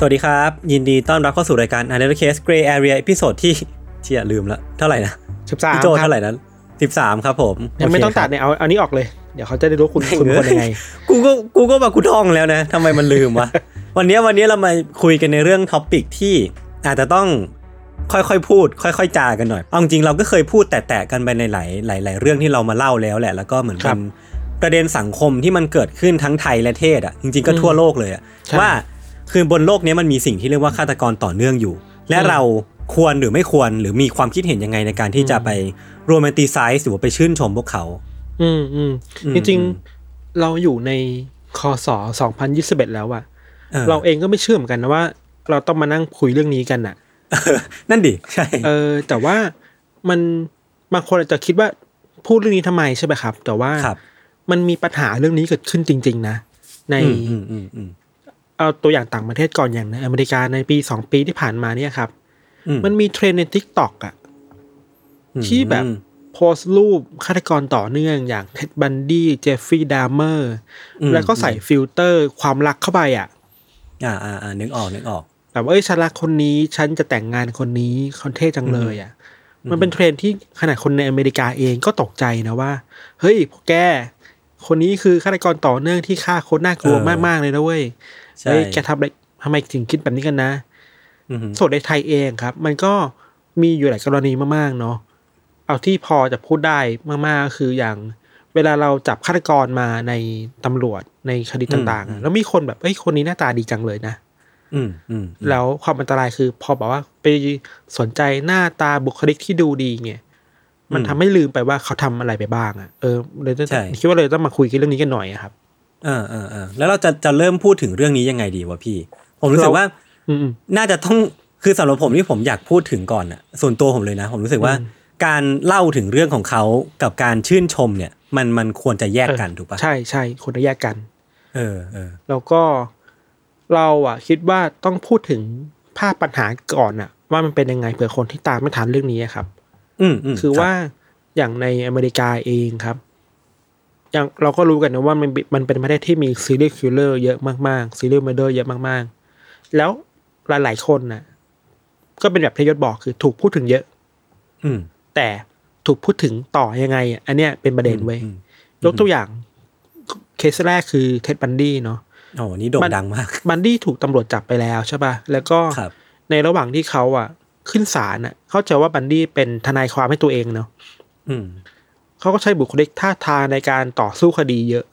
สวัสดีครับ ยินดีต้อนรับเข้าสู่รายการ Untitled Case Gray Area เอพิโซดที่เชี่ยลืมละเท่าไหร่นะ13พี่โจครับเท่าไหร่นั้นสิบสามครับผมยังไม่โเคต้องตัดครับเนี่ยเอาอันนี้ออกเลย เดี๋ยวเขาจะได้รู้คุณคุณคนยังไง กูก็กูก็มากูท่องแล้วนะทำไมมันลืมวะ วันนี้วันนี้เรามาคุยกันในเรื่องท็อปิกที่อาจจะต้องค่อยๆพูด ค่อย ๆ จากันหน่อยเอาจริงๆเราก็เคยพูดแตะๆกันไปในหลายหลายหลายเรื่องที่เรามาเล่าแล้วแหละ แล้วก็เหมือนครัเป็บนประเด็นสังคมที่มันเกิดขึ้นทั้งไทยและเทศอะจริง ๆก็ทั่วโลกเลยอะใช่ว่า คือบนโลกนี้มันมีสิ่งที่เรียกว่าฆาตกรต่อเนื่องอยู่ และอืมเราควรหรือไม่ควรหรือมีความคิดเห็นยังไงในการที่จะไปโรแมนติไซส์หรือว่าไปชื่นชมพวกเขา อืมอืมอืมจริงอืมๆเราอยู่ในคศ2021แล้วอะออเราเองก็ไม่เชื่อเหมือนกันนะว่า เราต้องมานั่งคุยเรื่องนี้กันอะนั่นดิใช่เออ แต่ว่ามันบางคนอาจจะคิดว่าพูดเรื่องนี้ทำไมใช่ไหมครับ แต่ว่าครับมันมีปัญหาเรื่องนี้เกิดขึ้นจริง ๆ นะ ในอืมอืมอืมอืม เอาตัวอย่างต่างประเทศก่อนอย่างในอเมริกาในปีสองปีที่ผ่านมาเนี่ยครับอืมมันมีเทรนด์ใน TikTok อะอืมที่แบบโพสต์รูปฆาตกรต่อเนื่องอย่างเท็ดบันดี้เจฟฟรีย์ดามเมอร์อืมแล้วก็ใส่ฟิลเตอร์ความรักเข้าไปอะอ่าอ่าอ่านึกออกนึกออกแบบว่าเอ้ยฉันรักคนนี้ ฉันจะแต่งงานคนนี้คนเท่จังเลยอะมันเป็นเทรนด์ที่ขนาดคนในอเมริกาเองก็ตกใจนะว่า เฮ้ยพวกแก คนนี้คือฆาตกรต่อเนื่องที่ฆ่าคนน่ากลัวเออมากๆเลยนะเว้ยใช่ เฮ้ยแกทำอะไรทำไมถึงคิดแบบนี้กันนะอืมส่วนในไทยเองครับ มันก็มีอยู่หลายกรณีมากๆเนาะเอาที่พอจะพูดได้มากๆก็คืออย่างเวลาเราจับฆาตกรมาในตำรวจในคดีต่างๆอะแล้วมีคนแบบเอ้ยคนนี้หน้าตาดีจังเลยนะอืมอืมแล้วความอันตรายคือ พอบอกว่าไปสนใจหน้าตาบุคลิกที่ดูดีไงมันทำให้ลืมไปว่าเขาทำอะไรไปบ้างอะ่ะเออเลยต้องคิดว่าเลยต้องมาคุยกันเรื่องนี้กันหน่อยอะครับเออเออเออแล้วเราจะจะเริ่มพูดถึงเรื่องนี้ยังไงดีวะพี่ ผมรู้สึกว่าอืมน่าจะต้องคือสำหรับผมที่ผมอยากพูดถึงก่อนอะส่วนตัวผมเลยนะ ผมรู้สึกว่าอืมการเล่าถึงเรื่องของเขากับการชื่นชมเนี่ย มันมันควรจะแยกกันถูกปะใช่ใช่คนละแยกกัน เออเออแล้วก็เราอะคิดว่าต้องพูดถึงภาพปัญหาก่อนอะว่ามันเป็นยังไงเผื่อคนที่ตามไม่ทันเรื่องนี้อะครับอืมอืมคือว่าอย่างในอเมริกาเองครับ อย่างเราก็รู้กันนะว่ามันเป็นมันเป็นประเทศที่มี serial killer เยอะมากๆซีรีส์ม r เดอร์เยอะมากๆ แล้วหลายๆคนน่ะก็เป็นแบบที่ยศบอกคือถูกพูดถึงเยอะ อืม แต่ถูกพูดถึงต่อยังไงอะอันเนี้ยเป็นประเด็นเว้ยอืมยกตัวอย่างเคสแรกคือเท็ดบันดี้เนาะโอ้โหนี่โด่งมันดังมาก บันดี้ถูกตำรวจจับไปแล้วใช่ป่ะแล้วก็ครับในระหว่างที่เขาอะ ขึ้นศาลอะ เข้าใจว่าบันดี้เป็นทนายความให้ตัวเองเนาะอืม เขาก็ใช้บุคลิกท่าทางในการต่อสู้คดีเยอะ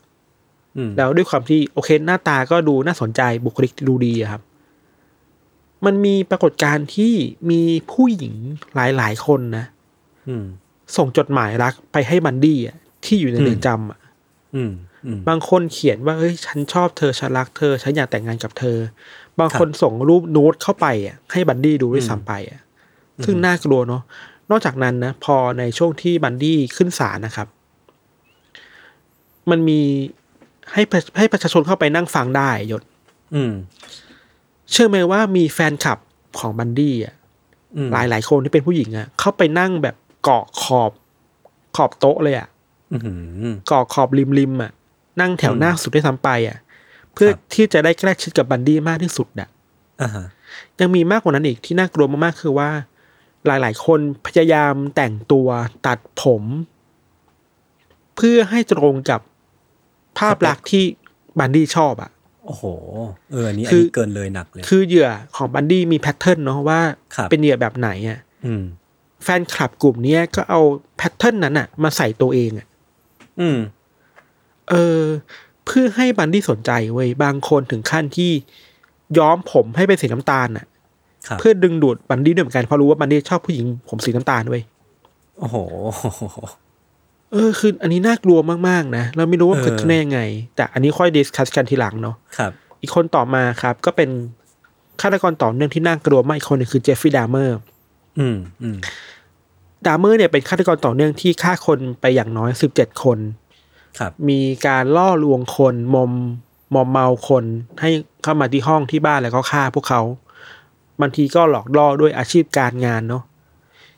อืมแล้วด้วยความที่โอเคหน้าตาก็ดูน่าสนใจบุคลิกดูดีอะครับ มันมีปรากฏการณ์ที่มีผู้หญิงหลายๆคนนะอืมส่งจดหมายรักไปให้บันดี้อะที่อยู่ในเรือนจำอะอืมอืมบางคนเขียนว่าเฮ้ยฉันชอบเธอฉันรักเธอ ฉันอยากแต่งงานกับเธอ บางคนส่งรูปโน้ตเข้าไปอะให้บันดี้ดูด้วยซ้ำไปอะซึ่งน่ากลัวเนาะ นอกจากนั้นนะพอในช่วงที่บันดี้ขึ้นศาลนะครับ มันมีให้ประให้ประชาชนเข้าไปนั่งฟังได้ยศอืม เชื่อไหมว่ามีแฟนคลับของบันดี้อะอืมหลายหลายๆคนที่เป็นผู้หญิงอะเข้าไปนั่งแบบเกาะขอบขอบโต๊ะเลยอะอืมเกาะขอบริมริมๆอะ นั่งแถวหน้าสุดได้วยซ้ำไปอะ เพื่อครับที่จะได้ใกล้ชิดกับบันดี้มากที่สุดอะอ่าฮะยังมีมากกว่านั้นอีกที่น่ากลัวมากๆคือว่า หลายๆ คนพยายามแต่งตัวตัดผม เพื่อให้ตรงกับภาพลักษณ์ที่บันดี้ชอบอะโอ้โห เอออันนี้อันคือนี้เกินเลยหนักเลย คือเหยื่อของบันดี้มี pattern เนาะว่าครับเป็นเหยื่อแบบไหนอะอืมแฟนคลับกลุ่มเนี้ยก็เอา pattern นั้นอะมาใส่ตัวเองอะอืม เออ เพื่อให้บันดี้สนใจเว้ยบางคนถึงขั้นที่ย้อมผมให้เป็นสีน้ำตาลอะครับ เพื่อดึงดูดบันดี้ด้วยเหมือนกันเพราะรู้ว่าบันดี้ชอบผู้หญิงผมสีน้ำตาลเว้ยโอ้โหเออคืออันนี้น่ากลัวมากๆนะเราไม่รู้ว่าเออเกิดขึ้นได้ยังไง แต่อันนี้ค่อย discuss กันทีหลังเนาะครับ อีกคนต่อมาครับ ก็เป็นฆาตกรต่อเนื่องที่น่ากลัวมากอีกคนหนึ่งคือเจฟฟรีย์ดามเมอร์ อืมอืมดามเมอร์เนี่ยเป็นฆาตกรต่อเนื่องที่ฆ่าคนไปอย่างน้อยสิบเจ็ดคน ครับ มีการล่อลวงคนมอมมอมเมาคนให้เข้ามาที่ห้องที่บ้านแล้วก็ฆ่าพวกเขา บางทีก็หลอกล่อด้วยอาชีพการงานเนาะ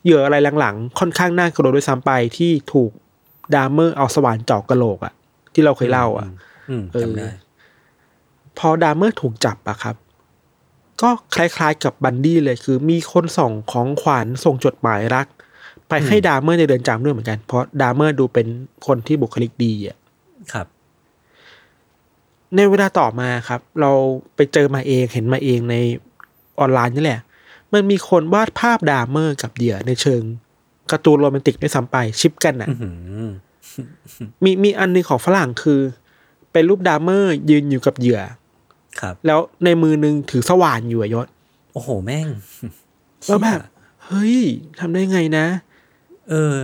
เหยื่อรายหลังๆ ค่อนข้างน่ากลัวด้วยซ้ำไปที่ถูกดามเมอร์เอาสว่านเจาะกะโหลกอะที่เราเคยเล่าอะอืมเออจำได้พอดามเมอร์ถูกจับอะครับ ก็คล้ายๆกับบันดี้เลยคือมีคนส่งของขวัญส่งจดหมายรัก ไปให้ดามเมอร์ในเรือนจำด้วยเหมือนกัน เพราะดามเมอร์ดูเป็นคนที่บุคลิกดีอะครับ ในเวลาต่อมาครับ เราไปเจอมาเองเห็นมาเองใน ออนไลน์นี่แหละ มันมีคนวาดภาพดามเมอร์กับเหยื่อในเชิงการ์ตูนโรแมนติกด้วยซ้ำไป ship กันอะอื้อหือมีมีอันหนึ่งของฝรั่งคือ เป็นรูปดามเมอร์ยืนอยู่กับเหยื่อ ครับ แล้วในมือนึงถือสว่านอยู่อะยศ โอ้โหแม่งแล้วแบบเฮ้ยทำได้ไงนะ เออ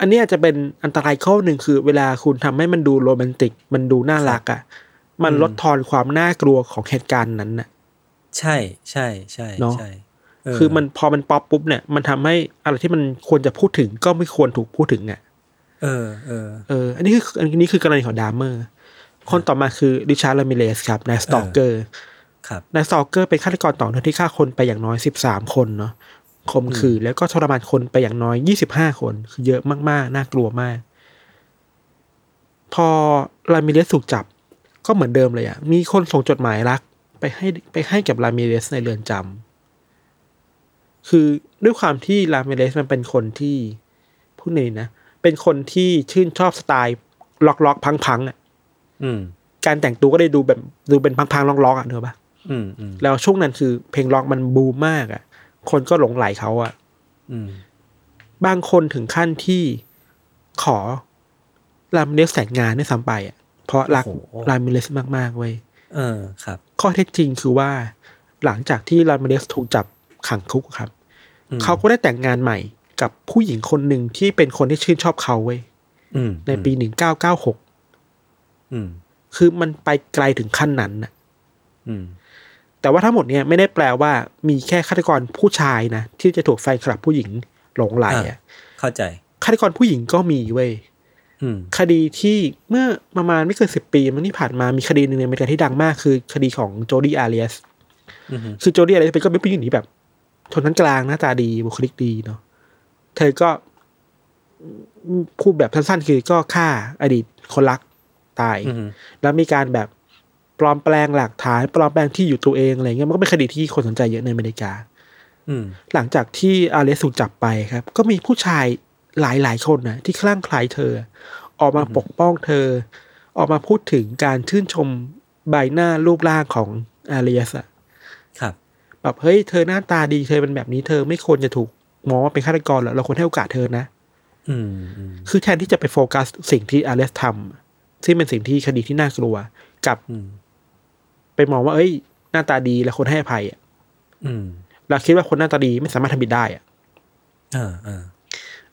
อันนี้อาจจะเป็นอันตรายข้อหนึ่งคือ เวลาคุณทำให้มันดูโรแมนติก มันดูน่ารักอะ่ะ มันอืมลดทอนความน่ากลัวของเหตุการณ์นั้นน่ะ ใช่ใช่ใช่เนอะใช่คือมันพอมันป๊อปปุ๊บเนี่ยมันทำให้อะไรที่มันควรจะพูดถึงก็ไม่ควรถูกพูดถึงอะเออเออเออ อันนี้คืออันนี้คือกรณีของดามเมอร์ คนต่อมาคือริชาร์ดรามิเรซครับ Night Stalker ครับ Night Stalker เป็นฆาตกรต่อเนื่องที่ฆ่าคนไปอย่างน้อยสิบสามคนเนาะข่มขืนแล้วก็ทรมานคนไปอย่างน้อยยี่สิบห้าคน คือเยอะมากๆ น่ากลัวมาก พอลามิเลสถูกจับก็เหมือนเดิมเลยอะ่ะมีคนส่งจดหมายรัก ไปให้ไปให้กับลามิเลสในเรือนจำคือด้วยความที่ลามิเลสมันเป็นคนที่พูดในนะเป็นคนที่ชื่นชอบสไตล์ล็อกล็อกพังพังๆอะอืมการแต่งตัวก็ได้ดูแบบดูเป็นพังพังล็อกล็อกๆอะเนอะปะอืมอืมแล้วช่วงนั้นคือเพลงล็อกมันบูมมากอะ คนก็หลงไหลเขาอะอืมบางคนถึงขั้นที่ขอลามิเลสแต่งงานด้วยซ้ำไปอะเพราะรักลามิเลสมากๆเว้ย เออครับ ข้อเท็จจริงคือว่า หลังจากที่ลามิเลสถูกจับขังคุกครับอืมเขาก็ได้แต่งงานใหม่กับผู้หญิงคนหนึ่งที่เป็นคนที่ชื่นชอบเขาเว้ยอืมในปีหนึ่งเก้าเก้าหกอืมคือมันไปไกลถึงขั้นนั้นน่ะอืมแต่ว่าทั้งหมดเนี่ยไม่ได้แปลว่ามีแค่ฆาตกรผู้ชายนะที่จะถูกแฟนคลับผู้หญิงหลงไหลอะ เข้าใจฆาตกรผู้หญิงก็มีเว้ยอืม คดีที่เมื่อประมาณไม่เกินสิบปีมันที่ผ่านมามีคดีหนึ่งในอเมริกาที่ดังมากคือคดีของโจดี้อาเรียสอืมคือโจดี้อาเรียสเป็นก็เป็นผู้หญิงที่แบบชนชั้นกลางหน้าตาดีบุคลิกดีเนาะเธอก็พูดแบบสั้นๆ คือก็ฆ่าอดีตคนรักตายอืมแล้วมีการแบบปลอมแปลงหลักฐานปลอมแปลงที่อยู่ตัวเองอะไรเงี้ยมันก็เป็นคดีที่คนสนใจเยอะในอเมริกาอืมหลังจากที่อาเลสถูกจับไปครับ ก็มีผู้ชาย หลายหลายๆคนนะที่คลั่งไคล้เธอ ออกมาปกป้องเธอ ออกมาพูดถึงการชื่นชมใบหน้ารูปร่างของอาเลสอะครับแบบเฮ้ยเธอหน้าตาดีเธอเป็นแบบนี้เธอไม่ควรจะถูกมองว่าเป็นฆาตกรหรอกเราควรให้โอกาสเธอนะอืมอืมคือแทนที่จะไปโฟกัสสิ่งที่อาเลสทำซึ่งเป็นสิ่งที่คดีที่น่ากลัวกลับอืมไปมองว่า เอ้ย หน้าตาดีแล้วคนให้อภัยอะอืมเราคิดว่าคนหน้าตาดีไม่สามารถทำผิดได้อะ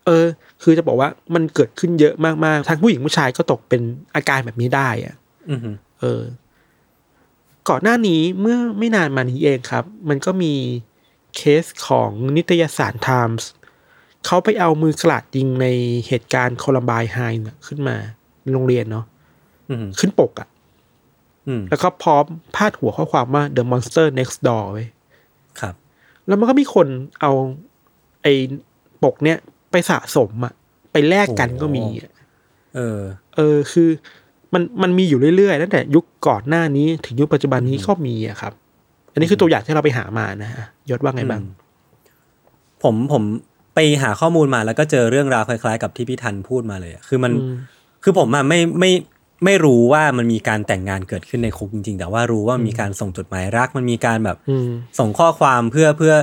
เออเออเออ คือจะบอกว่ามันเกิดขึ้นเยอะมากๆทั้งผู้หญิงผู้ชายก็ตกเป็นอาการแบบนี้ได้อะอืมเออ ก่อนหน้านี้เมื่อไม่นานมานี้เองครับ มันก็มีเคสของนิตยสารไทมส์เขาไปเอามือกระดาษยิงในเหตุการณ์โคลัมไบน์ไฮน์ขึ้นมาในโรงเรียนเนาะอืมขึ้นปกอะอืมแล้วก็พร้อมพาดหัวข้อความว่า The Monster Next Door ไว้ยครับ แล้วมันก็มีคนเอาไอ้ปกเนี้ย ไปสะสมอะไปแลกกันก็มีอะเออ เออคือ มันมันมีอยู่เรื่อยๆตั้งแต่ยุคก่อนหน้านี้ถึงยุคปัจจุบันนี้ก็มีอะครับ อันนี้คือตัวอย่างที่เราไปหามานะฮะยศว่าไงบ้างอืมผมผมไปหาข้อมูลมาแล้วก็เจอเรื่องราวคล้ายๆ กับที่พี่ทันพูดมาเลยอะคือมันอืมคือผมอะไม่ไม่ไม่รู้ว่ามันมีการแต่งงานเกิดขึ้นในคุกจริง ๆ แต่ว่ารู้ว่ามีการส่งจดหมายรัก มันมีการแบบอืมส่งข้อความเพื่อเพื่อ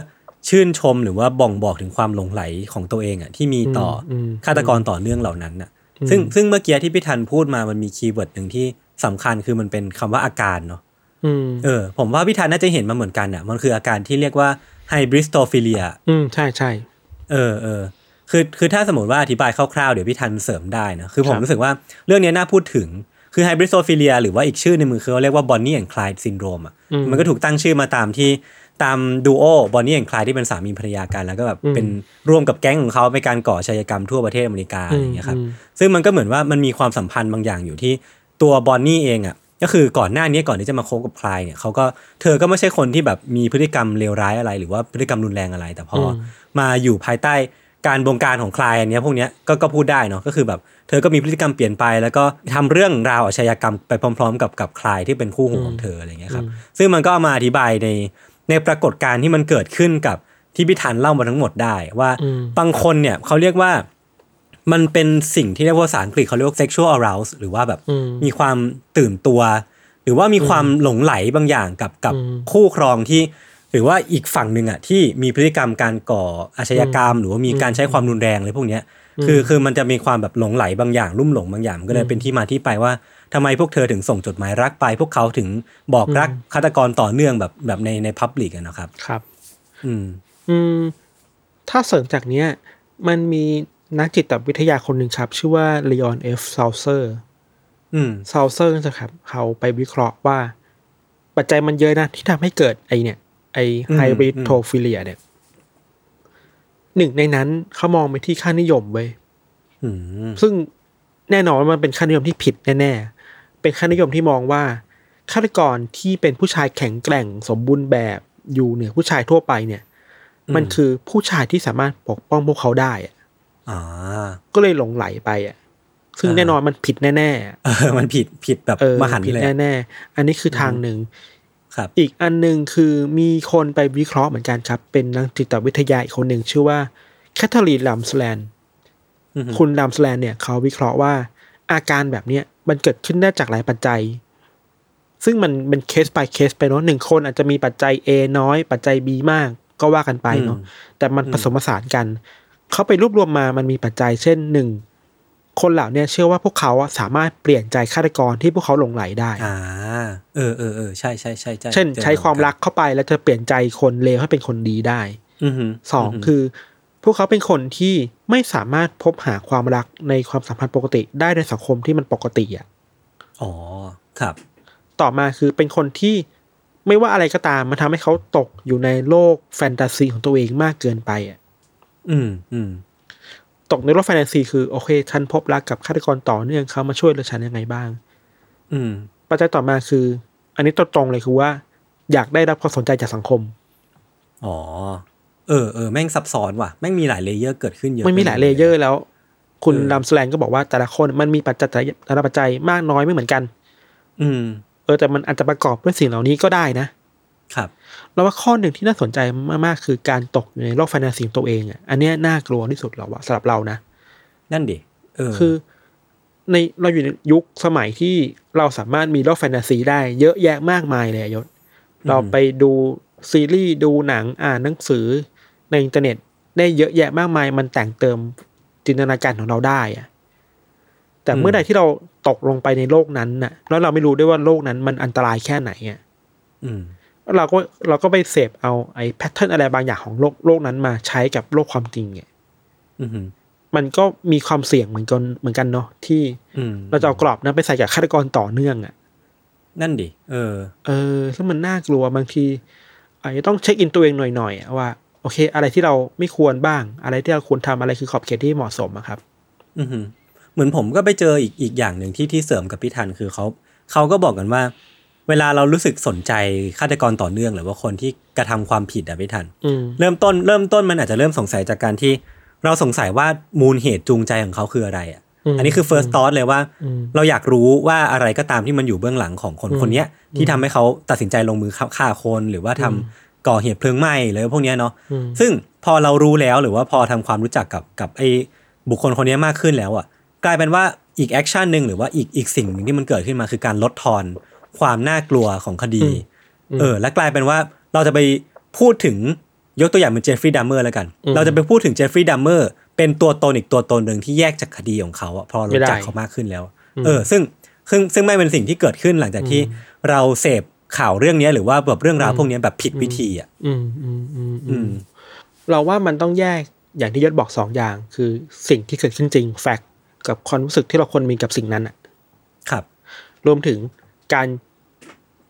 ชื่นชมหรือว่าบ่งบอกถึงความหลงไหลของตัวเองอะที่มีต่ออมฆาตกรต่อเนื่องเหล่านั้นน่ะ ซึ่งซึ่งเมื่อกี้ที่พี่ทันพูดมามันมีคีย์เวิร์ดหนึ่งที่สำคัญคือมันเป็นคำว่าอาการเนาะอืมเออ ผมว่าพี่ทันน่าจะเห็นมาเหมือนกันอะ มันคืออาการที่เรียกว่า hybristophiliaอืมใช่ใช่เออเออคือคือถ้าสมมติว่าอธิบายคร่าวๆเดี๋ยวพี่ทันเสริมได้นะคือผมครับรู้สึกว่าเรื่องนี้น่าพูดถึงคือ hybristophilia หรือว่าอีกชื่อหนึ่งคือเขาเรียกว่า Bonnie and Clyde syndrome อะมันก็ถูกตั้งชื่อมาตามที่ ตาม duo Bonnie and Clyde ที่เป็นสามีภรรยากัน แล้วก็แบบเป็นร่วมกับแก๊งของเขาในการก่ออาชญากรรมทั่วประเทศอเมริกาอะไรอย่างเงี้ยครับซึ่งมันก็เหมือนว่ามันมีความสัมพันธ์บางอย่างอยู่ที่ตัวบอนนี่เองอะก็คือก่อนหน้านี้ก่อนที่จะมาคบกับคลายเนี่ยเขาก็เธอก็ไม่ใช่คนที่แบบมีพฤติกรรมเลวร้ายอะไร หรือว่าพฤติกรรมรุนแรงอะไร แต่พออมาอยู่ภายใต้การบงการของคลายอันเนี้ยพวกเนี้ยก็ก็พูดได้เนาะก็คือแบบเธอก็มีพฤติกรรมเปลี่ยนไป แล้วก็ทำเรื่องราวอาชญากรรมไปพร้อม ๆ กับกับคลายที่เป็นคู่หูของเธออะไรเงี้ยครับซึ่งมันก็เอามาอธิบายใน ในปรากฏการณ์ที่มันเกิดขึ้นกับที่พิธันเล่ามาทั้งหมดได้ว่าบางคนเนี่ยเขาเรียกว่ามันเป็นสิ่งที่เรียกว่าภาษาอังกฤษเขาเรียกว่า sexual arouse หรือว่าแบบมีความตื่นตัว หรือว่ามีความหลงไหลบางอย่างกับกับคู่ครองที่ หรือว่าอีกฝั่งหนึ่งอะที่มีพฤติกรรมการก่ออาชญากรรม หรือว่ามีการใช้ความรุนแรงอะไรพวกเนี้ย คือคือมันจะมีความแบบหลงไหลบางอย่างลุ่มหลงบางอย่างมันก็เลยเป็นที่มาที่ไปว่าทำไมพวกเธอถึงส่งจดหมายรักไป พวกเขาถึงบอกรักฆาตกรต่อเนื่องแบบแบบในในพับลิกอะนะครับ ครับ อืม อืม ถ้าเสริมจากเนี้ย มันมีนักจิตวิทยาคนหนึ่งครับ ชื่อว่าเล o อนเอฟซาเซอร์อืมซาเซอร์นะครับ เขาไปวิเคราะห์ว่า ปัจจัยมันเยอะนะที่ทำให้เกิดไอเนี่ย ไออืมไฮบริดโทฟิเลียเนี่ย หนึ่งในนั้นเขามองไปที่ค่านิยมเว้ยอืมซึ่งแน่นอนว่ามันเป็นค่านิยมที่ผิดแน่ๆ เป็นค่านิยมที่มองว่าฆาตกรที่เป็นผู้ชายแข็งแกร่งสมบูรณ์แบบอยู่เหนือผู้ชายทั่วไปเนี่ย มันคือผู้ชายที่สามารถปกป้องพวกเขาได้อะอ่าก็เลยหลงใหลไปอะ ซึ่งอ่าแน่นอนมันผิดแน่ๆอะเออมันผิดผิดแบบเออมหันต์ผิดเลยแน่ๆอันนี้คือทางหนึ่งครับ อีกอันหนึ่งคือมีคนไปวิเคราะห์เหมือนกันครับ เป็นนักจิตวิทยาอีกคนหนึ่งชื่อว่าแคทเธอรีนแรมสแลนด์อือฮึคุณแรมสแลนด์เนี่ยเขาวิเคราะห์ว่าอาการแบบเนี้ยมันเกิดขึ้นได้จากหลายปัจจัย ซึ่งมันเป็นเคส by เคสไปเนาะหนึ่งคนอาจจะมีปัจจัย A น้อย ปัจจัย B มากก็ว่ากันไปเนาะแต่มันผสมผสานกัน เขาไปรวบรวมมามันมีปัจจัยเช่นหนึ่ง คนเหล่าเนี้ยเชื่อว่าพวกเขาอะสามารถเปลี่ยนใจฆาตกรที่พวกเขาหลงไหลได้อ่าเออเออเออใช่ใช่ใช่ใช่เช่นจอใช้ความรักเข้าไปแล้วจะเปลี่ยนใจคนเลวให้เป็นคนดีได้อือฮึสองคือ พวกเขาเป็นคนที่ไม่สามารถพบหาความรักในความสัมพันธ์ปกติได้ในสังคมที่มันปกติอะอ๋อครับ ต่อมาคือเป็นคนที่ไม่ว่าอะไรก็ตามมันทำให้เขาตกอยู่ในโลกแฟนตาซีของตัวเองมากเกินไปอะ อืมอืม ตกในโลกแฟนตาซีคือโอเค ฉันพบรักกับฆาตกรต่อเนื่องเขามาช่วยเหลือฉันยังไงบ้าง อืม ปัจจัยต่อมาคือ อันนี้ตรงๆเลยคือว่า อยากได้รับความสนใจจากสังคม อ๋อ เออเออแม่งซับซ้อนว่ะแม่งมีหลาย layer เกิดขึ้นเยอะมันมีหลาย layer แล้ว คุณเออแรมสแลนด์ก็บอกว่าแต่ละคนมันมีปัจจัยแต่ละปัจจัยมากน้อยไม่เหมือนกัน อืม เออแต่มันอาจจะประกอบด้วยสิ่งเหล่านี้ก็ได้นะ ครับเราว่าข้อหนึ่งที่น่าสนใจมากๆ คือการตกอยู่ในโลกแฟนตาซีของตัวเองอะอันเนี้ยน่ากลัวที่สุดแล้วอะสำหรับเรานะ นั่นดิเออคือ ในเราอยู่ในยุคสมัยที่เราสามารถมีโลกแฟนตาซีได้เยอะแยะมากมายเลยอะยศ เราไปดูซีรีส์ดูหนังอ่านหนังสือในอินเทอร์เน็ตได้เยอะแยะมากมาย มันแต่งเติมจินตนาการของเราได้อะแต่เมื่อใดที่เราตกลงไปในโลกนั้นน่ะ แล้วเราไม่รู้ด้วยว่าโลกนั้นมันอันตรายแค่ไหนอะอืม เราก็เราก็ไปเสพเอาไอ้ pattern อะไรบางอย่างของโลกโลกนั้นมาใช้กับโลกความจริงเนี่ยอืมมันก็มีความเสี่ยงเหมือนกันเหมือนกันเนาะที่อืมเราจะเอากรอบนั้นไปใส่กับฆาตกรต่อเนื่องอะ่ะ นั่นดิเออ เออซึ่งมันน่ากลัวบางทีอาจจะต้องเช็คอินตัวเองหน่อยๆอะว่า โอเค อะไรที่เราไม่ควรบ้าง อะไรที่เราควรทำอะไรคือขอบเขตที่เหมาะสมอะครับ อือหือเหมือนผมก็ไปเจออีกอีกอย่างหนึ่งที่ที่เสริมกับพี่ทันคือเขาเขาก็บอกกันว่า เวลาเรารู้สึกสนใจฆาตกรต่อเนื่อง หรือว่าคนที่กระทำความผิดอะพี่ทันอืมเริ่มต้นเริ่มต้นมันอาจจะเริ่มสงสัยจากการที่ เราสงสัยว่ามูลเหตุจูงใจของเขาคืออะไรอะอืมอันนี้คือ first thought เลยว่าอืมเราอยากรู้ว่าอะไรก็ตามที่มันอยู่เบื้องหลังของคนคนเนี้ยที่ทำให้เขาตัดสินใจลงมือฆ่าฆ่าคนหรือว่าทำก่อเหตุเพลิงไหม้หรือพวกเนี้ยเนาะอืมซึ่งพอเรารู้แล้วหรือว่าพอทำความรู้จักกับกับไอ้บุคคลคนนี้มากขึ้นแล้วอะกลายเป็นว่าอีก action หนึ่งหรือว่าอีกอีกสิ่งหนึ่งที่มันเกิดขึ้นมาคือการลดทอน ความน่ากลัวของคดี เออ และกลายเป็นว่าเราจะไปพูดถึงยกตัวอย่างเป็นเจฟฟรีย์ดามเมอร์แล้วกันอืมเราจะไปพูดถึงเจฟฟรีย์ดามเมอร์เป็นตัวตนอีกตัวตนหนึ่งที่แยกจากคดีของเขาอะพอไม่รู้ได้จักเขามากขึ้นแล้ว เออ ซึ่งซึ่งซึ่งไม่เป็นสิ่งที่เกิดขึ้นหลังจากที่เราเสพข่าวเรื่องเนี้ยหรือว่าแบบเรื่องราวพวกเนี้ยแบบผิดวิธีอะ อืมอืมอืมอือืมมเราว่ามันต้องแยกอย่างที่ยศบอกสองอย่าง คือสิ่งที่เกิดขึ้นจริง fact กับความรู้สึกที่เราควรมีกับสิ่งนั้นอะครับ รวมถึงการ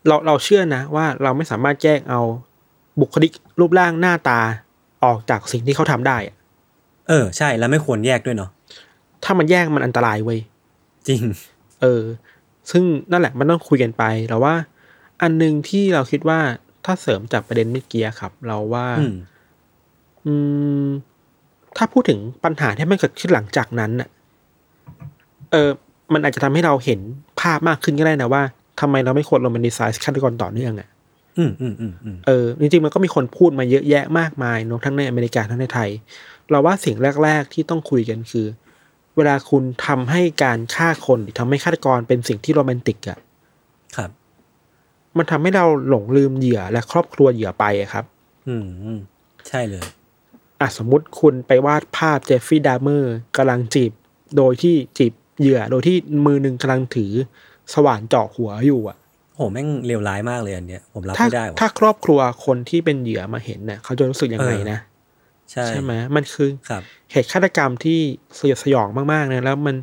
เราเราเชื่อนะว่าเราไม่สามารถแยกเอาบุคลิกรูปร่างหน้าตาออกจากสิ่งที่เขาทำได้อะเออ ใช่แล้วไม่ควรแยกด้วยเนาะถ้ามันแยกมันอันตรายเว้ยจริง เออ ซึ่งนั่นแหละมันต้องคุยกันไปแต่ว่า อันหนึ่งที่เราคิดว่าถ้าเสริมจากประเด็นเมื่อกี้ครับ เราว่า อืมอืมถ้าพูดถึงปัญหาที่มันเกิดขึ้นหลังจากนั้นน่ะ เออ มันอาจจะทำให้เราเห็นภาพมากขึ้นก็ได้นะว่า ทำไมเราไม่ควรโรแมนติไซส์ฆาตกรต่อเนื่องอะอืมอืมอืมอืมเออจริงๆมันก็มีคนพูดมาเยอะแยะมากมายเนอะทั้งในอเมริกาทั้งในไทย เราว่าสิ่งแรก ๆที่ต้องคุยกันคือ เวลาคุณทำให้การฆ่าคนหรือทำให้ฆาตกรเป็นสิ่งที่โรแมนติกอะครับ มันทำให้เราหลงลืมเหยื่อและครอบครัวเหยื่อไปอะครับ อืมอืมใช่เลยอะสมมุติคุณไปวาดภาพเจฟฟี่ดามเมอร์กำลังจีบ โดยที่จีบเหยื่อโดยที่มือหนึ่งกำลังถือ สว่านเจาะหัวอยู่อะโหแม่งเลวร้ายมากเลยอันเนี้ยผมรับถ้าไม่ได้ว่ะถ้าครอบครัวคนที่เป็นเหยื่อมาเห็นเนี่ยเขาจะรู้สึกยังไงเออนะใช่ใช่ไหมมันคือครับเหตุฆาตกรรมที่สยดสยองมากๆนะแล้วมัน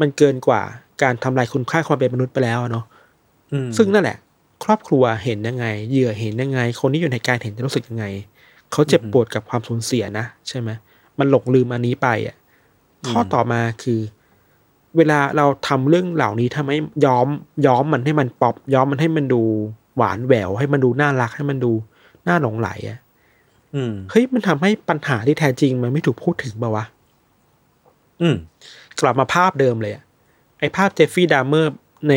มันเกินกว่าการทำลายคุณค่าความเป็นมนุษย์ไปแล้วอะเนาะอืมซึ่งนั่นแหละ ครอบครัวเห็นยังไง เหยื่อเห็นยังไง คนที่อยู่ในการเห็นจะรู้สึกยังไง เขาเจ็บปวดกับความสูญเสียนะใช่ไหมมันหลงลืมอันนี้ไปอะข้อต่อมาคือ เวลาเราทำเรื่องเหล่านี้ทำให้ย้อมย้อมมันให้มันป๊อปย้อมมันให้มันดูหวานแหวว ให้มันดูน่ารักให้มันดูน่าหลงไหลอะอืมเฮ้ยมันทำให้ปัญหาที่แท้จริงมันไม่ถูกพูดถึงป่าวะอืม กลับมาภาพเดิมเลยอะไอภาพเจฟฟี่ดามเมอร์ใน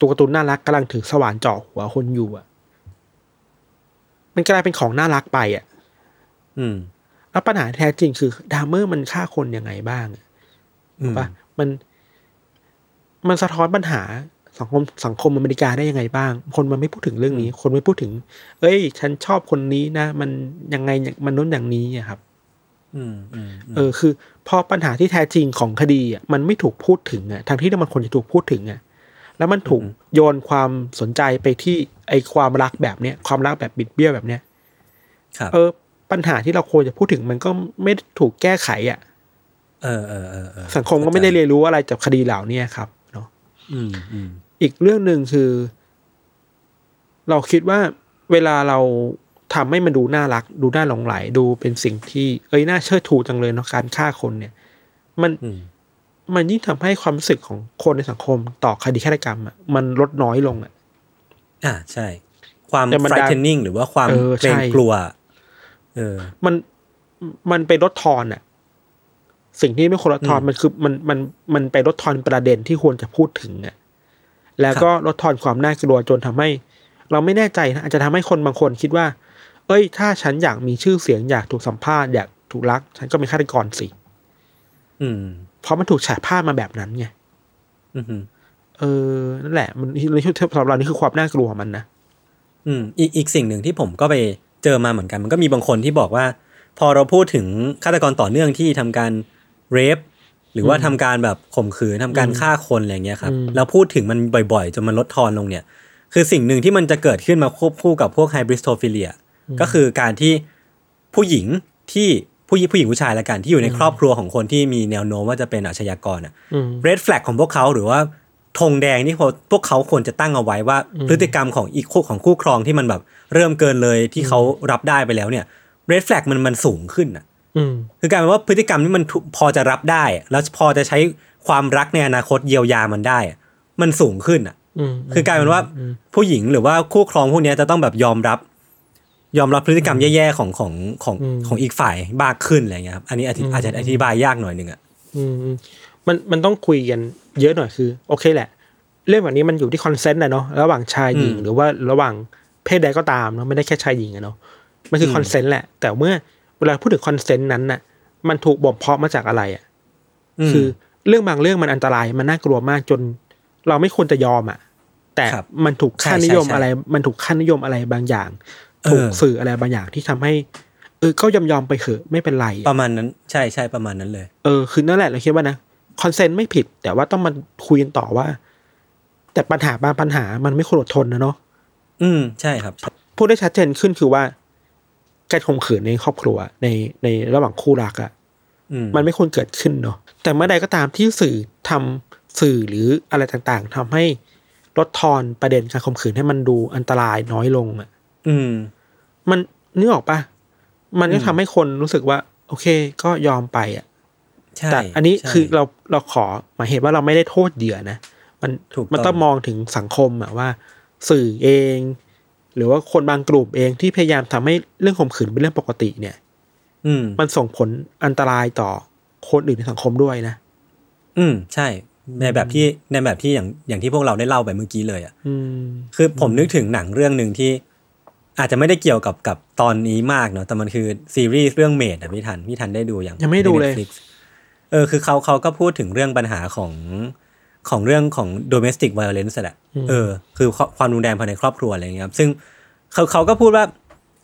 ตัวการ์ตูนน่ารักกำลังถือสว่านเจาะหัวคนอยู่อะมันกลายเป็นของน่ารักไปอะอืม แล้วปัญหาแท้จริงคือดามเมอร์มันฆ่าคนยังไงบ้างอะอืมปะมัน มันสะท้อนปัญหาสังคมสังคมอเมริกาได้ยังไงบ้าง คนมันไม่พูดถึงเรื่องนี้ คนไม่พูดถึง เอ้ย ฉันชอบคนนี้นะ มันยังไงมันนู้นอย่างนี้อะครับอืมอืมอืมเออ คือพอปัญหาที่แท้จริงของคดีอะมันไม่ถูกพูดถึงอะทางที่มันควรจะถูกพูดถึงอะแล้วมันถูกโยนความสนใจไปที่ไอความรักแบบเนี้ยความรักแบบบิดเบี้ยวแบบเนี้ยครับเออ ปัญหาที่เราควรจะพูดถึงมันก็ไม่ถูกแก้ไขอะเออเออเออเออสังคมก็ไม่ได้เรียนรู้อะไรจากคดีเหล่านี้ครับเนาะ อืมอืมอีกเรื่องหนึ่งคือ เราคิดว่าเวลาเราทำให้มันดูน่ารัก ดูน่าหลงไหล ดูเป็นสิ่งที่เอ้ยน่าเชิดชูจังเลยเนาะการฆ่าคนเนี่ย มันอืมมันยิ่งทำให้ความรู้สึกของคนในสังคมต่อคดีฆาตกรรมอะมันลดน้อยลงอะ อ่าใช่ ความแต่มันดัง frightening หรือว่าความเออเกรงใช่กลัว เออ มันมันไปลดทอนอะ สิ่งที่ไม่ควรลดทอนอืมมันคือมันมันมันไปลดทอนประเด็นที่ควรจะพูดถึงอะแล้วก็ลดทอนความน่ากลัวจนทำให้ เราไม่แน่ใจนะอาจจะทำให้คนบางคนคิดว่า เอ้ย ถ้าฉันอยากมีชื่อเสียงอยากถูกสัมภาษณ์อยากถูกรัก ฉันก็เป็นฆาตกรสิอืม เพราะมันถูกฉายภาพมาแบบนั้นไงอืมอืมเออนั่นแหละ มันในชุดสำหรับเรานี่คือความน่ากลัวของมันนะอืม อีกอีกสิ่งหนึ่งที่ผมก็ไปเจอมาเหมือนกัน มันก็มีบางคนที่บอกว่า พอเราพูดถึงฆาตกรต่อเนื่องที่ทำการ เรฟหรือว่าทำการแบบข่มขืนทำการฆ่าคนอะไรเงี้ยครับอืมแล้วพูดถึงมันบ่อยๆจนมันลดทอนลงเนี่ย คือสิ่งหนึ่งที่มันจะเกิดขึ้นมาควบคู่กับพวกไฮบริสโทฟิเลียก็คือการที่ผู้หญิงที่ผู้หญิงผู้หญิงผู้ชายละกันที่อยู่ในครอบครัวของคนที่มีแนวโน้มว่าจะเป็นอาชญากรอะอืมเรดแฟลกของพวกเขาหรือว่าธงแดงที่พวกพวกเขาควรจะตั้งเอาไว้ว่า พฤติกรรมของอีกคู่ของคู่ครองที่มันแบบเริ่มเกินเลยที่เขารับได้ไปแล้วเนี่ยเรดแฟลกมันมันสูงขึ้นอะอืม คือกลายเป็นว่าพฤติกรรมที่มันถูกพอจะรับได้ แล้วพอจะใช้ความรักในอนาคตเยียวยามันได้อะมันสูงขึ้นอะอืมคือกลายเป็นว่าผู้หญิงหรือว่าคู่ครองพวกเนี้ยจะต้องแบบยอมรับ ยอมรับพฤติกรรมแย่ๆของของของของอีกฝ่ายมากขึ้นอะไรเงี้ยครับอันนี้อธิอาจจะอธิบายยากหน่อยหนึ่งอะอืมอืมมันมันต้องคุยกันเยอะหน่อยคือ โอเคแหละ เรื่องแบบนี้มันอยู่ที่ consent นะเนาะระหว่างชายหญิงอืมหรือว่าระหว่างเพศใดก็ตามเนาะไม่ได้แค่ชายหญิงอะเนาะมันคืออม consent แหละ แต่เมื่อ เวลาพูดถึง consent นั้นน่ะ มันถูกบ่มเพาะมาจากอะไรอะมคือเรื่องบางเรื่องมันอันตรายมันน่ากลัวมากจน เราไม่ควรจะยอมอะ แต่ครับมันถูกค่าใช่นิยมใช่อะไร มันถูกค่านิยมอะไรบางอย่าง ถูกเออสื่ออะไรบางอย่างที่ทำให้ เออก็ยอมยอมๆไปเถอะไม่เป็นไร ประมาณนั้น ใช่ใช่ประมาณนั้นเลย เออคือนั่นแหละเราคิดว่านะคอนเซนต์ไม่ผิด แต่ว่าต้องมาคุยกันต่อว่า แต่ปัญหาบางปัญหามันไม่ควรอดทนนะเนาะอืมใช่ครับพูดได้ชัดเจนขึ้นคือว่า การข่มขืนในครอบครัวในในระหว่างคู่รักอะอืมมันไม่ควรเกิดขึ้นเนาะแต่เมื่อใดก็ตามที่สื่อทำสื่อหรืออะไรต่างๆทำให้ลดทอนประเด็นการข่มขืนให้มันดูอันตรายน้อยลงอะอืม มันนึกออกปะมันก็อืมทำให้คนรู้สึกว่า โอเค ก็ยอมไปอะใช่แต่อันนี้ใช่คือเราเราขอหมายเหตุว่าเราไม่ได้โทษเหยื่อนะมันถูกต้องมันต้องมองถึงสังคมอะว่า สื่อเอง หรือว่าคนบางกลุ่มเองที่พยายามทำให้เรื่องข่มขืนเป็นเรื่องปกติเนี่ย อืม มันส่งผลอันตรายต่อคนอื่นในสังคมด้วยนะ อืม ใช่ ในแบบที่ในแบบที่อย่างอย่างที่พวกเราได้เล่าไปเมื่อกี้เลยอะอืมคือผมนึกถึงหนังเรื่องหนึ่งที่ อาจจะไม่ได้เกี่ยวกับกับตอนนี้มากเนาะแต่มันคือซีรีส์เรื่องเมดอะพี่ทันพี่ทันได้ดูอย่างยังไม่ดูเลยใน Netflix เออคือเขาเขาก็พูดถึงเรื่องปัญหาของ ของเรื่องของ domestic violence แหละเออคือความรุนแรงภายในครอบครัวอะไรอย่างเงี้ยครับซึ่งเขาเขาก็พูดว่า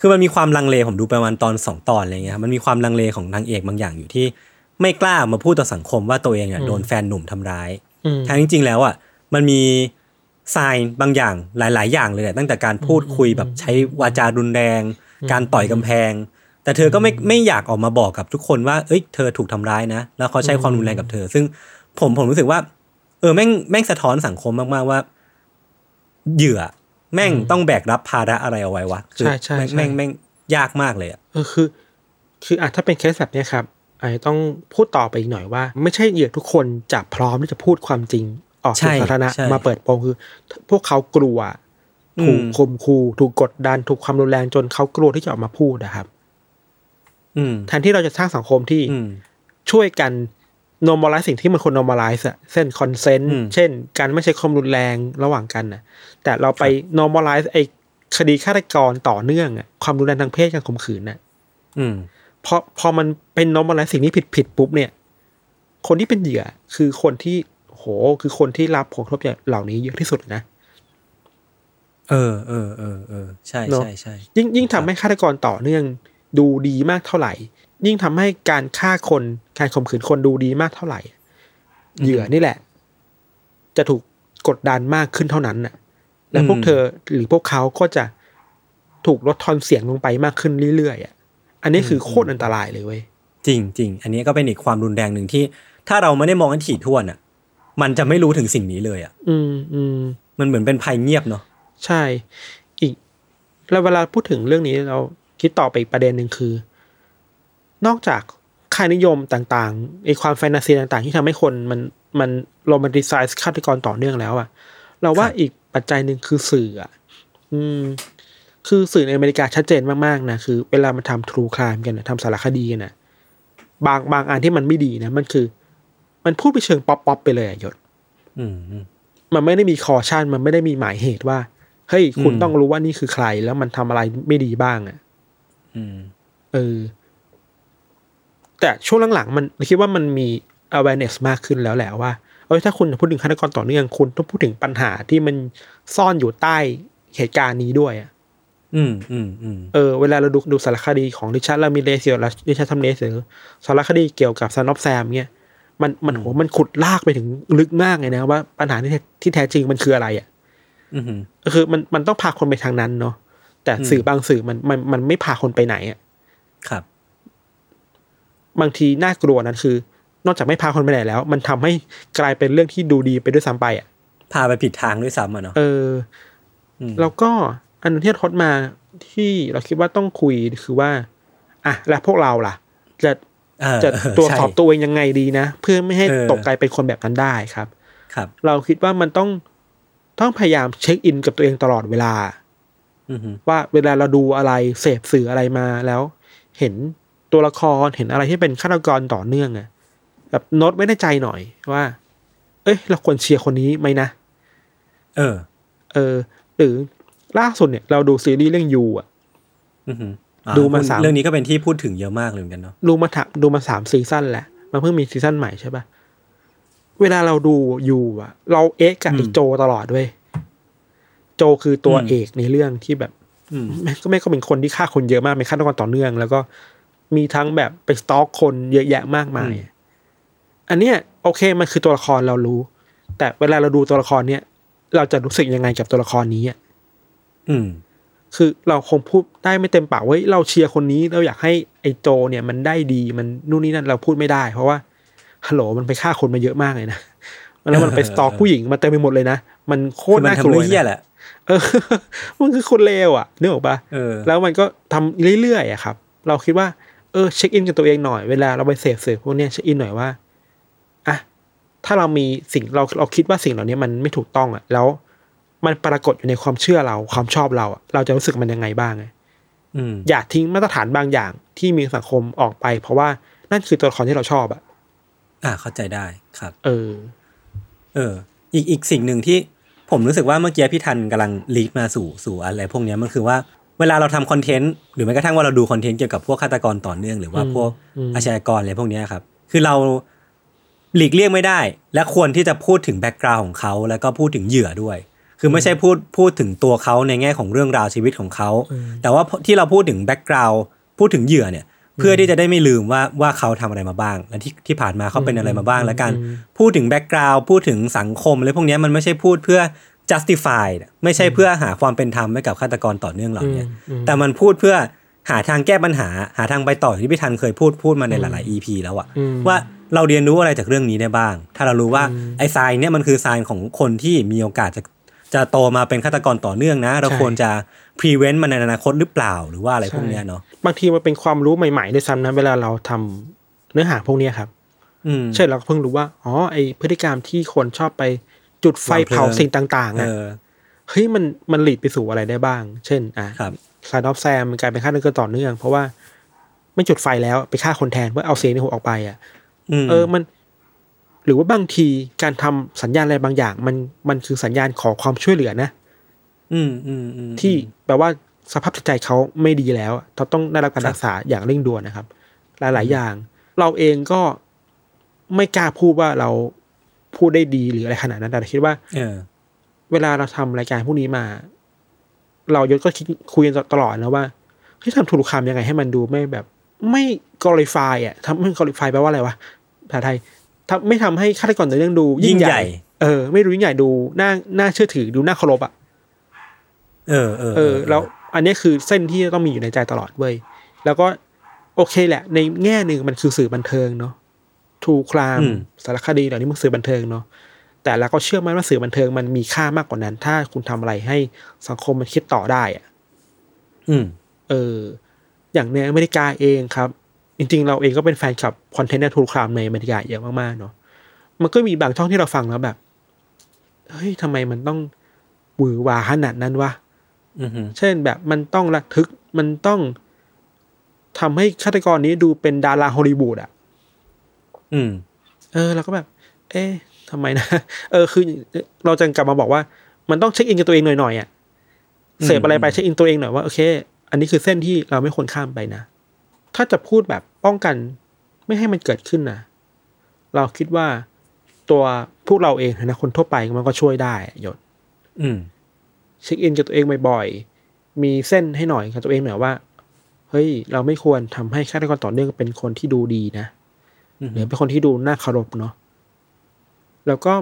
คือมันมีความลังเลผมดูประมาณตอนสองตอนอะไรเงี้ยครับมันมีความลังเลของนางเอกบางอย่างอยู่ที่ ไม่กล้ามาพูดต่อสังคมว่าตัวเองอะโดนแฟนหนุ่มทำร้ายอืมทั้งจริง ๆ แล้วอะมันมีทรายบางอย่างหลาย ๆ อย่างเลยแหละตั้งแต่การพูดคุยแบบใช้วาจารุนแรง การต่อยกำแพง แต่เธอก็ไม่ไม่อยากออกมาบอกกับทุกคนว่า เอ้ยเธอถูกทำร้ายนะ แล้วเขาใช้ความรุนแรงกับเธอ ซึ่งผมผมรู้สึกว่าเออแม่งแม่งสะท้อนสังคมมากๆว่า เหยื่อ แม่งต้องแบกรับภาระอะไรเอาไว้วะคือใช่ใช่แม่งใช่แม่งแม่งยากมากเลยอะเออคือ คืออาจถ้าเป็นเคสแบบเนี้ยครับอาจจะต้องพูดต่อไปอีกหน่อยว่า ไม่ใช่เหยื่อทุกคนจะพร้อมที่จะพูดความจริง ออกใช่สู่สาธารณะใช่มาเปิดโปงคือ พวกเขากลัวอืมถูกข่มขู่ถูกกดดันถูกความรุนแรงจนเขากลัวที่จะออกมาพูดนะครับอืมแทนที่เราจะสร้างสังคมที่อืมช่วยกัน normalize สิ่งที่มันควร normalize อะเช่น consent อืมเช่น การไม่ใช้ความรุนแรงระหว่างกันนะแต่เราไป normalize ไอ้คดีฆาตกรต่อเนื่องอะความรุนแรงทางเพศการข่มขืนน่ะอืมพอพอมันเป็น normalize สิ่งนี้ผิดผิดปุ๊บเนี่ย คนที่เป็นเหยื่อคือคนที่โหคือคนที่รับผลกระทบจากเหล่านี้เยอะที่สุดนะเออเออเออเออใช่เนอะใช่ใช่ยิ่งยิ่งทำให้ฆาตกรต่อเนื่อง ดูดีมากเท่าไหร่ ยิ่งทำให้การฆ่าคนการข่มขืนคนดูดีมากเท่าไหร่ เหยื่อนี่แหละ จะถูกกดดันมากขึ้นเท่านั้นน่ะ และพวกเธอหรือพวกเขาก็จะถูกลดทอนเสียงลงไปมากขึ้นเรื่อยๆอะ อันนี้คือโคตรอันตรายเลยเว้ย จริงจริงอันนี้ก็เป็นอีกความรุนแรงหนึ่งที่ ถ้าเราไม่ได้มองกันถี่ถ้วนอะ มันจะไม่รู้ถึงสิ่งนี้เลยอะ อืมอืมมันเหมือนเป็นภัยเงียบเนาะ ใช่ อีก แล้วเวลาพูดถึงเรื่องนี้เรา คิดต่อไปอีกประเด็นหนึ่งคือ นอกจากค่านิยมต่างๆไอ้ความแฟนตาซีต่างๆ ที่ทำให้คนมันมัน romanticize ฆาตกรต่อเนื่องแล้วอะเราว่าอีกปัจจัยหนึ่งคือสื่ออะอืม คือสื่อในอเมริกาชัดเจนมากๆนะคือ เวลามันทำทรูค i m e กันนะทำสารคดีกันนะบางบางอันที่มันไม่ดีนะมันคือ มันพูดไปเชิง pop pop ไปเลยอะยศอืมอืมมันไม่ได้มี caution มันไม่ได้มีหมายเหตุว่าเฮ้ยคุณอืมต้องรู้ว่านี่คือใคร แล้วมันทำอะไรไม่ดีบ้างอะ่ะอืม เออ แต่ช่วงหลังๆ มันคิดว่ามันมี awareness มากขึ้นแล้วแหละว่าเอ้ยถ้าคุณจะพูดถึงฆาตกรต่อเนื่องคุณต้องพูดถึงปัญหาที่มันซ่อนอยู่ใต้เหตุการณ์นี้ด้วยอะอืมอืมอืมเออเวลาเราดูดูสารคดีของ Richard Ramirez หรือริชาร์ดทัมเนสหรือสารคดีเกี่ยวกับ Son of Sam เนี่ยมันมันโหมันขุดลากไปถึงลึกมากเลยนะว่าปัญหาที่แท้ที่แท้จริงมันคืออะไรอะ อืมก็คือมันมันต้องพาคนไปทางนั้นเนาะ แต่อืมสื่อบางสื่อมันมันมันไม่พาคนไปไหนอะครับ บางทีน่ากลัวนั้นคือ นอกจากไม่พาคนไปไหนแล้ว มันทำให้กลายเป็นเรื่องที่ดูดีไปด้วยซ้ำไปอะพาไปผิดทางด้วยซ้ำอะเนาะเอออืมแล้วก็อันนึงที่ทดมาที่เราคิดว่าต้องคุยคือว่า อะแล้วพวกเราล่ะ จะเออจะเออตรวจสอบใช่ตัวเองยังไงดีนะ เพื่อไม่ให้เออตกกลายเป็นคนแบบนั้นได้ครับ ครับ เราคิดว่ามันต้องต้องพยายามเช็คอินกับตัวเองตลอดเวลาอืม ว่าเวลาเราดูอะไรเสพสื่ออะไรมาแล้ว เห็นตัวละครเห็นอะไรที่เป็นฆาตกรต่อเนื่องอะแบบโน้ตไว้ในใจหน่อยว่า เอ้ย เราควรเชียร์คนนี้ไหมนะ เออ เออ หรือล่าสุดเนี่ย เราดูซีรีส์เรื่องยูอะอืมอ่ดูมาสามเรื่องนี้ก็เป็นที่พูดถึงเยอะมากเลยเหมือนกันเนาะดูมาถดูมาสาม season แหละมันเพิ่งมี season ใหม่ใช่ปะเวลาเราดู You อะเราเอ็กกับไอ้โจตลอดด้วย โจคือตัวเอกในเรื่องที่แบบอืมแม่งก็แม่งก็เป็นคนที่ฆ่าคนเยอะมากเป็นฆาตกรต่อเนื่อง แล้วก็มีทั้งแบบไป stalk คนเยอะแยะมากมายอืมอันเนี้ยโอเคมันคือตัวละครเรารู้ แต่เวลาเราดูตัวละครเนี้ยเราจะรู้สึกยังไงกับตัวละครนี้อะอืม คือเราคงพูดได้ไม่เต็มปากว่าเฮ้ยเราเชียร์คนนี้เราอยากให้ไอ้โจเนี่ยมันได้ดีมันนู่นนี่นั่นเราพูดไม่ได้ เพราะว่าฮัลโหลมันไปฆ่าคนมาเยอะมากเลยนะแล้วมันไปสตอกผู้หญิงมาเต็มไปหมดเลยนะมันโคคืตรอมันน่ากทำลัวเรื่องเหี้ยนะแหละ เออมันคือคนเลวอะนึกออกปะเออแล้วมันก็ทำเรื่อยๆอะครับ เราคิดว่าเออเช็คอินกับตัวเองหน่อยเวลาเราไปเสพสื่อพวกเนี้ยเช็คอินหน่อยว่าอะถ้าเรามีสิ่งเราเราคิดว่าสิ่งเหล่านี้มันไม่ถูกต้องอะ แล้วมันปรากฏอยู่ในความเชื่อเราความชอบเราอะเราจะรู้สึกมันยังไงบ้างไงอืมอย่าทิ้งมาตรฐานบางอย่างที่มีสังคมออกไป เพราะว่านั่นคือตัวละครที่เราชอบอะ อ่าเข้าใจได้ครับ เออ เออ อีกอีกสิ่งหนึ่งที่ ผมรู้สึกว่าเมื่อกี้พี่ทันกำลังลีดมาสู่สู่อะไรพวกเนี้ยมันคือว่าเวลาเราทำคอนเทนต์หรือแม้กระทั่งว่าเราดูคอนเทนต์เกี่ยวกับพวกฆาตกรต่อเนื่องหรือว่าอืมพวกอืมอาชญากรอะไรพวกเนี้ยครับ คือเราหลีกเลี่ยงไม่ได้ และควรที่จะพูดถึง background ของเขาแล้วก็พูดถึงเหยื่อด้วย คือไม่ใช่พูดพูดถึงตัวเขาในแง่ของเรื่องราวชีวิตของเขา แต่ว่าที่เราพูดถึง background พูดถึงเหยื่อเนี่ย เพื่อที่จะได้ไม่ลืมว่าว่าเขาทำอะไรมาบ้าง และที่ที่ผ่านมาเขาเป็นอะไรมาบ้าง และการพูดถึง background พูดถึงสังคมอะไรพวกเนี้ยมันไม่ใช่พูดเพื่อ justify ไม่ใช่เพื่อหาความเป็นธรรมให้กับฆาตกรต่อเนื่องเหล่าเนี้ยอืมแต่มันพูดเพื่อหาทางแก้ปัญหา หาทางไปต่ออย่างที่พี่ทันเคยพูดพูดมาในหลาย ๆ EP แล้วอะอืมว่าเราเรียนรู้อะไรจากเรื่องนี้ได้บ้าง ถ้าเรารู้ว่าไอ้ทรายเนี่ยมันคือทรายของคนที่มีโอกาสจะจะโตมาเป็นฆาตกรต่อเนื่องนะ เราใช่ควรจะ prevent มันในอนาคตหรือเปล่าหรือว่าอะไรพวกเนี้ยเนาะบางทีมันเป็นความรู้ใหม่ๆด้วยซ้ำนะเวลาเราทำเนื้อหาพวกเนี้ยครับอืมเช่นเราก็เพิ่งรู้ว่าอ๋อไอพฤติกรรมที่คนชอบไปจุดไฟวางเพลิงเผาสิ่งต่างๆเออะอเฮ้ยมันมันหลีดไปสู่อะไรได้บ้าง เช่น อะครับซาดอฟแซมมันกลายเป็นฆาตกรต่อเนื่อง เพราะว่าไม่จุดไฟแล้วไปฆ่าคนแทนเพื่อเอาเสียงในหัวออกไปอะมเออมัน หรือว่าบางทีการทำสัญญาณอะไรบางอย่าง มันมันคือสัญญาณขอความช่วยเหลือนะ อืมอืมอืมที่แปลว่าสภาพจิตใจเขาไม่ดีแล้วอะเขาต้องได้รับการครับรักษาอย่างเร่งด่วนนะครับ หลาย ๆ อย่าง เราเองก็ไม่กล้าพูดว่าเราพูดได้ดีหรืออะไรขนาดนั้นแต่คิดว่า เออ เวลาเราทำรายการพวกนี้มา เรายศก็คิดคุยกันตลอดนะว่าที่ทำถูกคำยังไงให้มันดูไม่แบบ ไม่ glorify อะทำไม่ glorify แปลว่าอะไรวะภาษาไทยทำไม่ทำให้ฆาตกรต่อเนื่องดูยิ่งใหญ่ เออ ไม่รู้ยิ่งใหญ่ดูน่าน่าเชื่อถือดูน่าเคารพอะ เออเออเออ แล้วอันนี้คือเส้นที่ต้องมีอยู่ในใจตลอดเว้ยแล้วก็โอเคแหละ ในแง่หนึ่งมันคือสื่อบันเทิงเนาะทูครามสารคดีเหล่านี้มันสื่อบันเทิงเนาะแต่เราก็เชื่อมั่นว่าสื่อบันเทิงมันมีค่ามากกว่านั้น ถ้าคุณทำอะไรให้สังคมมันคิดต่อได้อะอืม เออ อย่างในอเมริกาเองครับ จริง ๆ เราเองก็เป็นแฟนคลับคอนเทนต์ทูครามในอเมริกาเยอะมากๆเนาะมันก็มีบางช่องที่เราฟังแล้วแบบเฮ้ยทำไมมันต้องหวือหวาขนาดนั้นวะอืมอืม เช่นแบบมันต้องระทึกมันต้องทำให้ฆาตกรนี้ดูเป็นดาราฮอลลีวูดอะ อืม เออเราก็แบบ เอ๊ะทำไมนะ เออ คือ เราจะกลับมาบอกว่า มันต้องเช็คอินกับตัวเองหน่อยๆอะ เสพอะไรไปเช็คอินตัวเองหน่อยว่าโอเค อันนี้คือเส้นที่เราไม่ควรข้ามไปนะ ถ้าจะพูดแบบป้องกันไม่ให้มันเกิดขึ้นนะเราคิดว่าตัวพวกเราเองนะคนทั่วไปมันก็ช่วยได้อะยศ อืม เช็คอินกับตัวเองบ่อยๆ มีเส้นให้หน่อยกับตัวเองหน่อยว่า เฮ้ย เราไม่ควรทำให้ฆาตกรต่อเนื่องเป็นคนที่ดูดีนะอืมหรือเป็นคนที่ดูน่าเคารพเนาะแล้วก็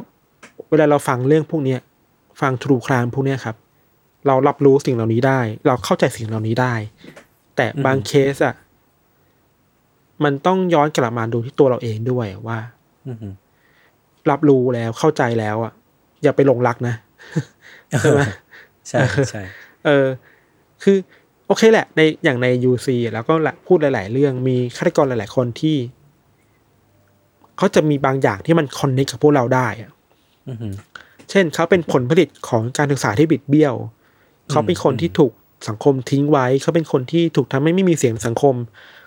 เวลาเราฟังเรื่องพวกเนี้ย ฟังทรูครามพวกเนี้ยครับ เรารับรู้สิ่งเหล่านี้ได้ เราเข้าใจสิ่งเหล่านี้ได้ แต่บางเคสอะมันต้องย้อนกลับมาดูที่ตัวเราเองด้วยว่าอืมอืมรับรู้แล้วเข้าใจแล้วอะอย่าไปหลงรักนะใช่ไหม ใช่ใช่เออ คือ โอเคแหละ ในอย่างใน UC แล้วก็ละพูดหลาย ๆ เรื่องมีฆาตกรหลาย ๆ คนที่เขาจะมีบางอย่างที่มันคอนเนคกับพวกเราได้อะอืมอืมเช่นเขาเป็นผลผลิตของการศึกษาที่บิดเบี้ยว เขาเป็นคนที่ถูกสังคมทิ้งไว้ เขาเป็นคนที่ถูกทำให้ไม่มีเสียงสังคม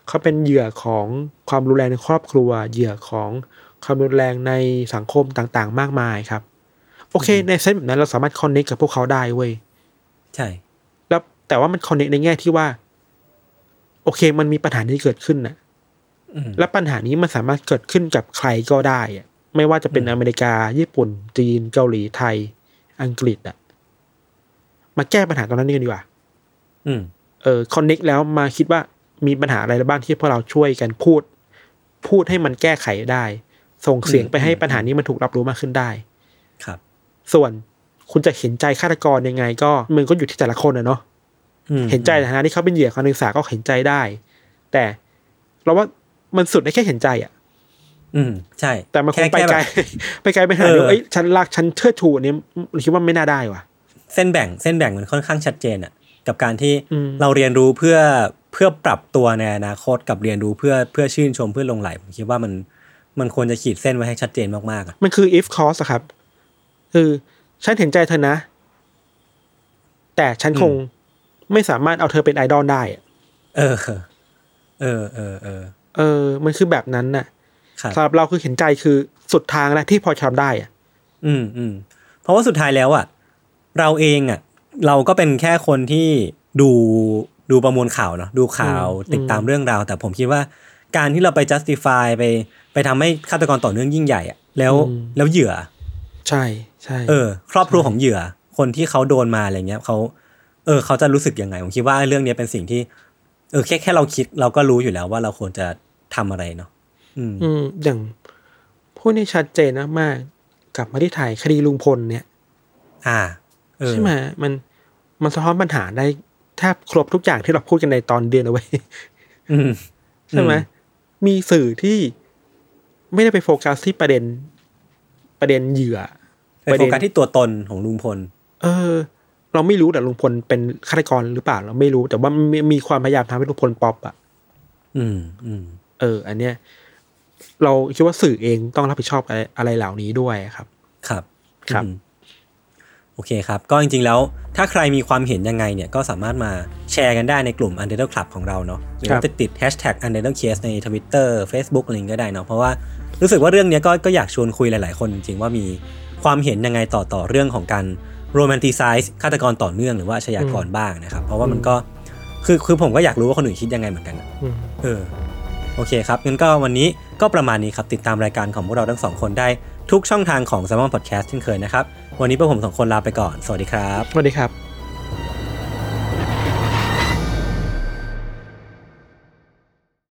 เขาเป็นเหยื่อของความรุนแรงในครอบครัว เหยื่อของความรุนแรงในสังคมต่างๆ มากมายครับ โอเค ในเซนส์แบบนั้นเราสามารถคอนเนคกับพวกเขาได้เว้ย ใช่ แล้วแต่ว่ามันคอนเนคในแง่ที่ว่า โอเค มันมีปัญหาที่เกิดขึ้นนะอืมและปัญหานี้มันสามารถเกิดขึ้นกับใครก็ได้อะไม่ว่าจะเป็นอเมริกา ญี่ปุ่น จีน เกาหลีไทย อังกฤษอะมาแก้ปัญหาตรงนั้นกันดีกว่าอืม เออคอนเน็กแล้วมาคิดว่ามีปัญหาอะไรบ้างที่พวกเราช่วยกันพูด พูดให้มันแก้ไขได้ ส่งเสียงไปให้ปัญหานี้มันถูกรับรู้มากขึ้นได้ ครับ ส่วน คุณจะเห็นใจฆาตกรยังไง ก็มันก็อยู่ที่แต่ละคนอะเนาะอืมเห็นใจในฐานะที่เขาเป็นเหยื่อการศึกษาก็เห็นใจได้ แต่เราว่ามันสุดได้แค่เห็นใจอะอืม ใช่ แต่มันคงไปแค่ไกลแบบไปไกลไปหาเออว่าเอ้ยฉันรักฉันเชิดชูอันนี้คิดว่าไม่น่าได้ว่ะ เส้นแบ่งเส้นแบ่งมันค่อนข้างชัดเจนอะกับการที่อืมเราเรียนรู้เพื่อเพื่อปรับตัวในอนาคตกับเรียนรู้เพื่อเพื่อชื่นชมเพื่อหลงไหลผมคิดว่ามันมันควรจะขีดเส้นไว้ให้ชัดเจนมากๆอะมันคือ if cause อะครับ คือ ฉันเห็นใจเธอนะ แต่ฉันคงไม่สามารถเอาเธอเป็นไอดอลได้อะเออ เออ เออ เออ เออ มันคือแบบนั้นน่ะครับสำหรับเราคือเห็นใจคือสุดทางแล้วที่พอทำได้อะอืมอืมเพราะว่าสุดท้ายแล้วอะ เราเองอะ เราก็เป็นแค่คนที่ดูดูประมวลข่าวเนาะดูข่าวติดตามเรื่องราว แต่ผมคิดว่าการที่เราไป justify ไป ไปทำให้ฆาตกรต่อเนื่องยิ่งใหญ่อะแล้วแล้วเหยื่อ ใช่ใช่เออ ครอบครัวของเหยื่อ คนที่เขาโดนมาอะไรเงี้ยเขาเออ เขาจะรู้สึกยังไงผมคิดว่าเรื่องเนี้ยเป็นสิ่งที่ เออแค่แค่เราคิดเราก็รู้อยู่แล้วว่าเราควรจะทำอะไรเนาะอืมอืมอย่างพูดในชัดเจนมากๆกลับมาที่ถ่ายคดีลุงพลเนี่ย อ่าเออใช่ไหมมันมันสะท้อนปัญหาได้แทบครบทุกอย่างที่เราพูดกันในตอนเดือนเอาไว้ยอืมใช่ไหมมีสื่อที่ไม่ได้ไปโฟกัสที่ประเด็น ประเด็นเหยื่อไปโฟกัสที่ตัวตนของลุงพล เออ เราไม่รู้แต่ลุงพลเป็นฆาตกรหรือเปล่า เราไม่รู้แต่ว่ามีมีความพยายามทำให้ลุงพลป๊อปอะอืมอืมเออ อันเนี้ยเราคิดว่าสื่อเองต้องรับผิดชอบอะไรอะไรเหล่านี้ด้วยครับ ครับ ครับอืมโอเคครับ ก็จริงๆแล้ว ถ้าใครมีความเห็นยังไงเนี่ย ก็สามารถมาแชร์กันได้ในกลุ่ม u n d e r t a l e Club ของเราเนาะหรือว่าจะติด hashtag u n d e r t a l e Case ใน Twitter Facebook อะไรอย่างงี้ก็ได้เนาะเพราะว่า รู้สึกว่าเรื่องเนี้ยก็ก็อยากชวนคุยหลาย ๆ คนจริงๆว่ามีความเห็นยังไงต่อต่อเรื่องของการโรแมนติไซส์ฆาตกรต่อเนื่องหรือว่าอาชญากรบ้างนะครับ เพราะว่ามันก็คือคือผมก็อยากรู้ว่าคนอื่นคิดยังไงเหมือนกันอะอืมเออโอเคครับงั้นก็วันนี้ก็ประมาณนี้ครับ ติดตามรายการของพวกเราทั้งสองคนได้ทุกช่องทางของ s ซ m o n Podcast เช่นเคยนะครับ วันนี้พวกผมสองคนลาไปก่อน สวัสดีครับ สวัสดีครับ